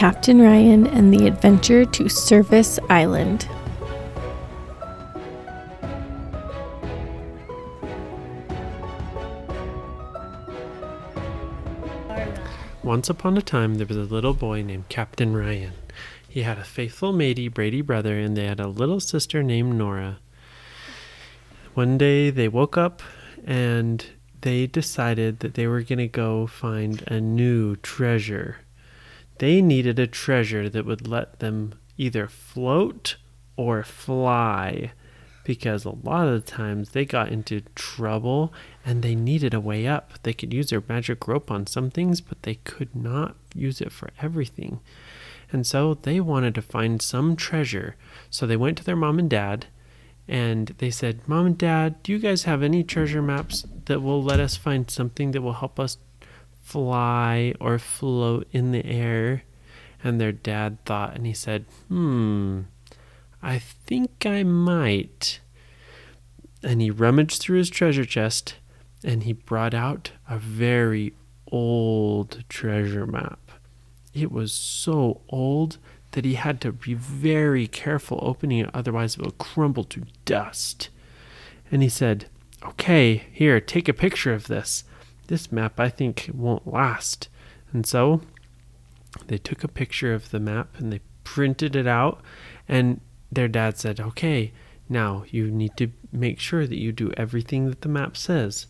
Captain Ryan and the Adventure to Service Island. Once upon a time, there was a little boy named Captain Ryan. He had a faithful matey, Brady brother, and they had a little sister named Nora. One day they woke up and they decided that they were going to go find a new treasure. They needed a treasure that would let them either float or fly because a lot of the times they got into trouble and they needed a way up. They could use their magic rope on some things, but they could not use it for everything. And so they wanted to find some treasure. So they went to their mom and dad and they said, Mom and Dad, do you guys have any treasure maps that will let us find something that will help us fly or float in the air? And their dad thought and he said, Hmm, I think I might. And he rummaged through his treasure chest and he brought out a very old treasure map. It was so old that he had to be very careful opening it, otherwise, it would crumble to dust. And he said, Okay, here, take a picture of this. This map, I think, won't last. And so they took a picture of the map and they printed it out. And their dad said, Okay, now you need to make sure that you do everything that the map says.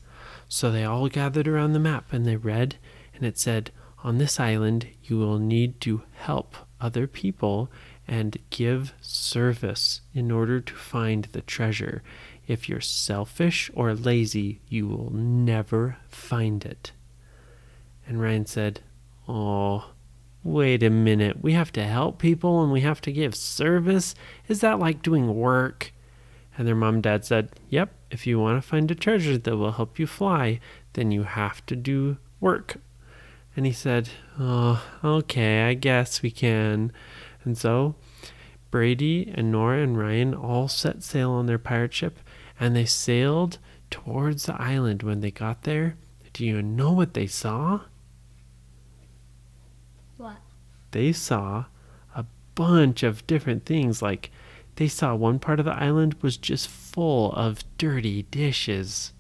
So they all gathered around the map and they read, and it said, On this island, you will need to help other people and give service in order to find the treasure. If you're selfish or lazy, you will never find it. And Ryan said, Oh, wait a minute. We have to help people and we have to give service? Is that like doing work? And their mom and dad said, Yep, if you want to find a treasure that will help you fly, then you have to do work. And he said, Oh, okay, I guess we can. And so Brady and Nora and Ryan all set sail on their pirate ship and they sailed towards the island. When they got there, do you know what they saw? What? They saw a bunch of different things. Like they saw one part of the island was just full of dirty dishes.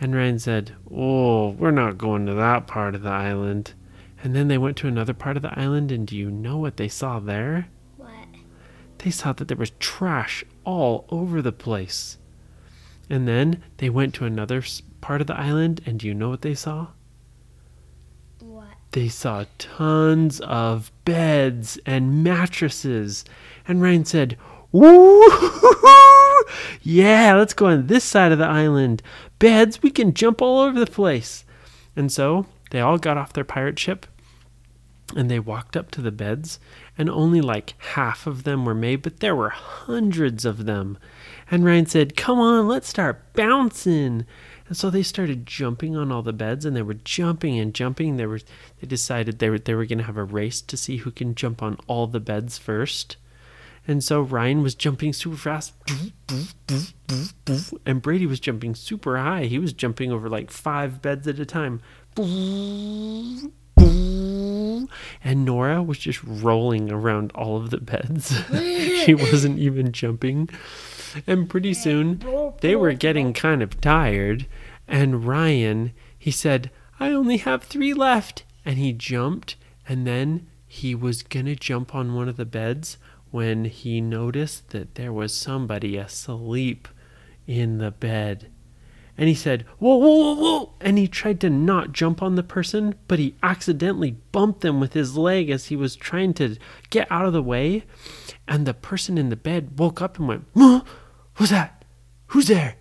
And Ryan said, Oh, we're not going to that part of the island. And then they went to another part of the island, and do you know what they saw there? What? They saw that there was trash all over the place. And then they went to another part of the island, and do you know what they saw? What? They saw tons of beds and mattresses. And Ryan said, Woo! Yeah, let's go on this side of the island. Beds, we can jump all over the place. And so they all got off their pirate ship and they walked up to the beds, and only like half of them were made, but there were hundreds of them. And Ryan said, Come on, let's start bouncing. And so they started jumping on all the beds, and they were jumping and jumping. They were they decided they were they were going to have a race to see who can jump on all the beds first. And so Ryan was jumping super fast, and Brady was jumping super high. He was jumping over like five beds at a time. And Nora was just rolling around all of the beds. she wasn't even jumping. And pretty soon they were getting kind of tired. And Ryan, he said, I only have three left. And he jumped. And then he was going to jump on one of the beds when he noticed that there was somebody asleep in the bed. And he said, Whoa, whoa, whoa, whoa. And he tried to not jump on the person, but he accidentally bumped them with his leg as he was trying to get out of the way. And the person in the bed woke up and went, huh? Who's that? Who's there?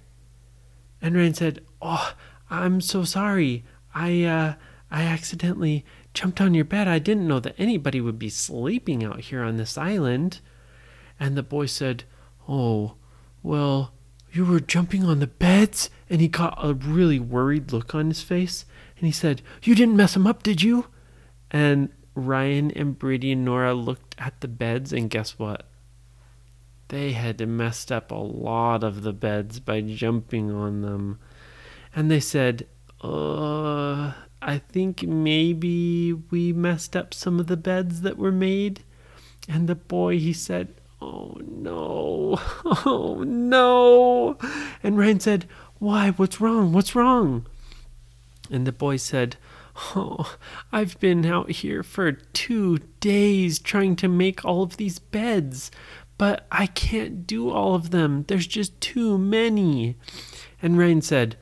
And Ryan said, Oh, I'm so sorry. I, uh, I accidentally jumped on your bed. I didn't know that anybody would be sleeping out here on this island. And the boy said, Oh, well, you were jumping on the beds? And he got a really worried look on his face. And he said, You didn't mess them up, did you? And Ryan and Brady and Nora looked at the beds, and guess what? They had messed up a lot of the beds by jumping on them. And they said, Uh, I think maybe we messed up some of the beds that were made. And the boy, he said, Oh no, oh no. And Ryan said, Why? What's wrong? What's wrong? And the boy said, Oh, I've been out here for two days trying to make all of these beds, but I can't do all of them. There's just too many. And Ryan said,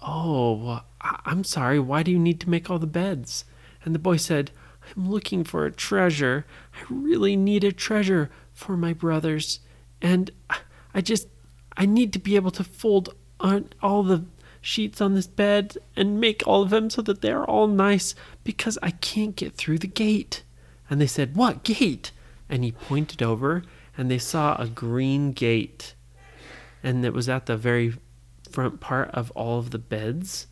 Oh, I'm sorry. Why do you need to make all the beds? And the boy said, I'm looking for a treasure. I really need a treasure for my brothers. And I- just, I need to be able to fold on all the sheets on this bed and make all of them so that they're all nice because I can't get through the gate. And they said, What gate? And he pointed over and they saw a green gate. And it was at the very front part of all of the beds.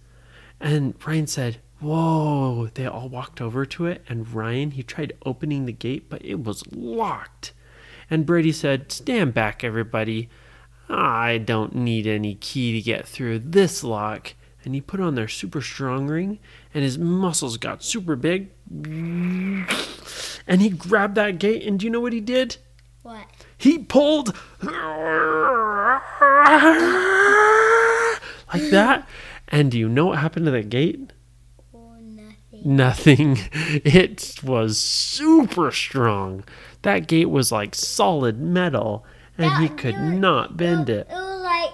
And Ryan said, Whoa. They all walked over to it. And Ryan, he tried opening the gate, but it was locked. And Brady said, Stand back, everybody. I don't need any key to get through this lock. And he put on their super strong ring, and his muscles got super big. And he grabbed that gate, and do you know what he did? What? He pulled like that. And do you know what happened to that gate? Or nothing. Nothing. It was super strong. That gate was like solid metal, and he could it not bend it. It was like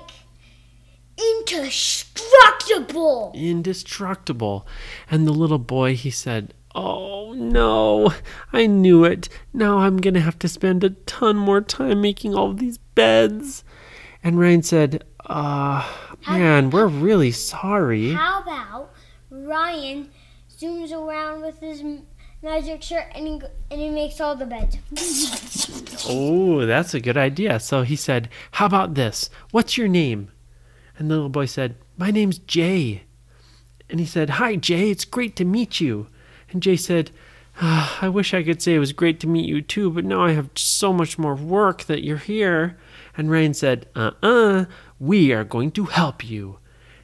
indestructible. Indestructible. And the little boy, he said, Oh no, I knew it. Now I'm going to have to spend a ton more time making all these beds. And Ryan said, Uh, man, we're really sorry. How about Ryan zooms around with his magic shirt and he, and he makes all the beds. Oh, that's a good idea. So he said, How about this? What's your name? And the little boy said, My name's Jay. And he said, Hi, Jay. It's great to meet you. And Jay said, "Ah, I wish I could say it was great to meet you too, but now I have so much more work that you're here. And Ryan said, Uh uh, we are going to help you.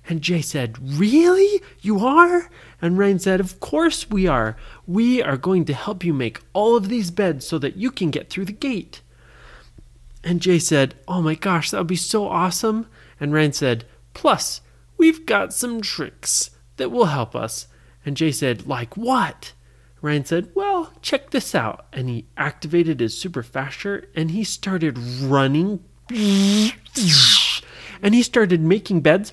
And Jay said, Really? You are? And Ryan said, Of course we are. We are going to help you make all of these beds so that you can get through the gate. And Jay said, Oh my gosh, that would be so awesome. And Ryan said, Plus, we've got some tricks that will help us. And Jay said, Like what? Ryan said, Well, check this out. And he activated his super fast shirt and he started running. And he started making beds.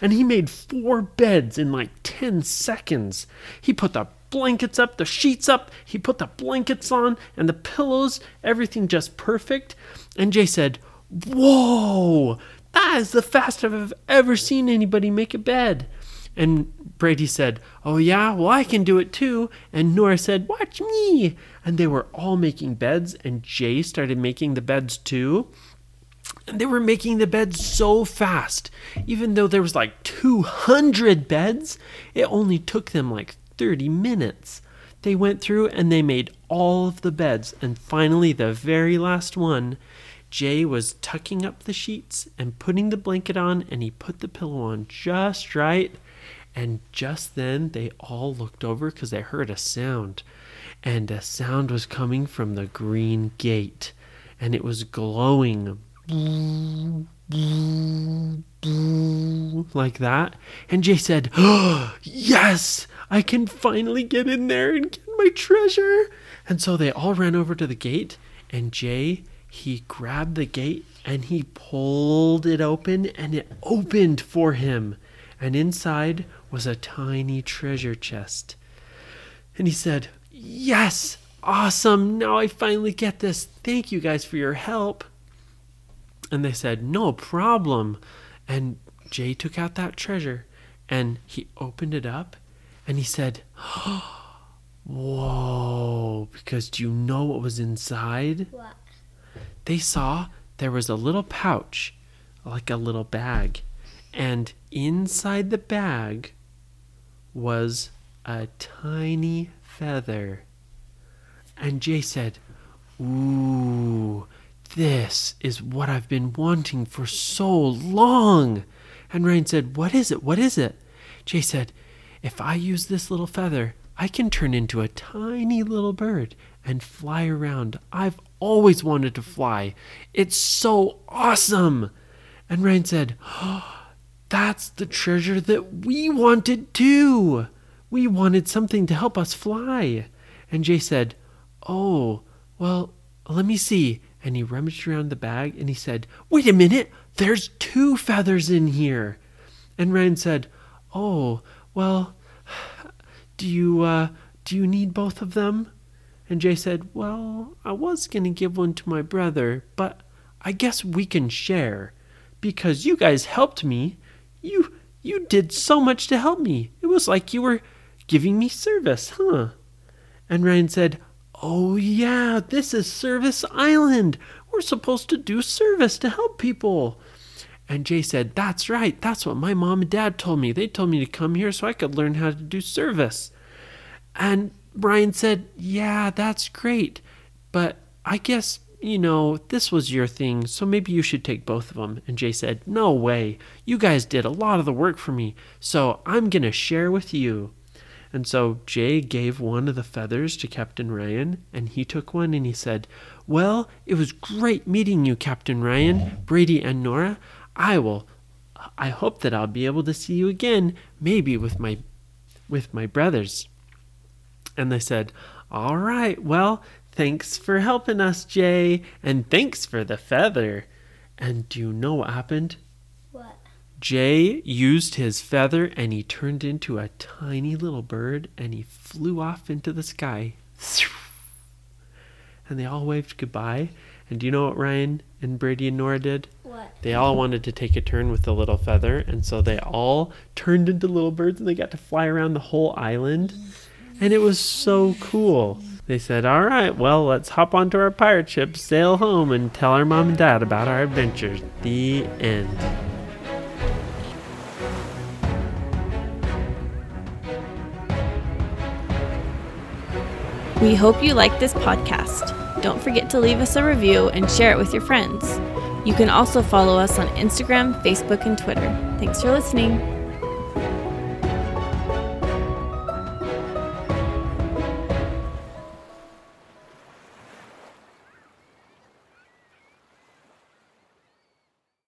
And he made four beds in like 10 seconds. He put the blankets up, the sheets up, he put the blankets on, and the pillows, everything just perfect. And Jay said, Whoa, that is the fastest I've ever seen anybody make a bed. And Brady said, Oh, yeah, well, I can do it too. And Nora said, Watch me. And they were all making beds, and Jay started making the beds too. They were making the beds so fast. Even though there was like 200 beds, it only took them like 30 minutes. They went through and they made all of the beds. And finally, the very last one, Jay was tucking up the sheets and putting the blanket on, and he put the pillow on just right. And just then, they all looked over because they heard a sound. And a sound was coming from the green gate, and it was glowing like that. And Jay said, oh, Yes, I can finally get in there and get my treasure. And so they all ran over to the gate, and Jay, he grabbed the gate and he pulled it open, and it opened for him. And inside was a tiny treasure chest. And he said, Yes, awesome. Now I finally get this. Thank you guys for your help. And they said, No problem. And Jay took out that treasure and he opened it up and he said, Whoa, because do you know what was inside? What? They saw there was a little pouch, like a little bag. And inside the bag was a tiny feather. And Jay said, Ooh, this is what I've been wanting for so long. And Ryan said, What is it? What is it? Jay said, If I use this little feather, I can turn into a tiny little bird and fly around. I've always wanted to fly. It's so awesome. And Ryan said, oh, That's the treasure that we wanted too. We wanted something to help us fly. And Jay said, Oh, well, let me see. And he rummaged around the bag and he said, Wait a minute, there's two feathers in here. And Ryan said, Oh, well, do you, uh, do you need both of them? And Jay said, Well, I was going to give one to my brother, but I guess we can share because you guys helped me. You you did so much to help me. It was like you were giving me service, huh? And Ryan said, Oh, yeah, this is Service Island. We're supposed to do service to help people. And Jay said, That's right. That's what my mom and dad told me. They told me to come here so I could learn how to do service. And Ryan said, Yeah, that's great. But I guess, you know, this was your thing, so maybe you should take both of them. And Jay said, No way. You guys did a lot of the work for me, so I'm going to share with you. And so Jay gave one of the feathers to Captain Ryan, and he took one and he said, Well, it was great meeting you, Captain Ryan, Brady, and Nora. I will. I hope that I'll be able to see you again, maybe with my with my brothers. And they said, All right, well, thanks for helping us, Jay, and thanks for the feather. And do you know what happened? Jay used his feather and he turned into a tiny little bird and he flew off into the sky. And they all waved goodbye. And do you know what Ryan and Brady and Nora did? What? They all wanted to take a turn with the little feather, and so they all turned into little birds and they got to fly around the whole island. And it was so cool. They said, All right, well, let's hop onto our pirate ship, sail home, and tell our mom and dad about our adventures. The end. We hope you like this podcast. Don't forget to leave us a review and share it with your friends. You can also follow us on Instagram, Facebook, and Twitter. Thanks for listening.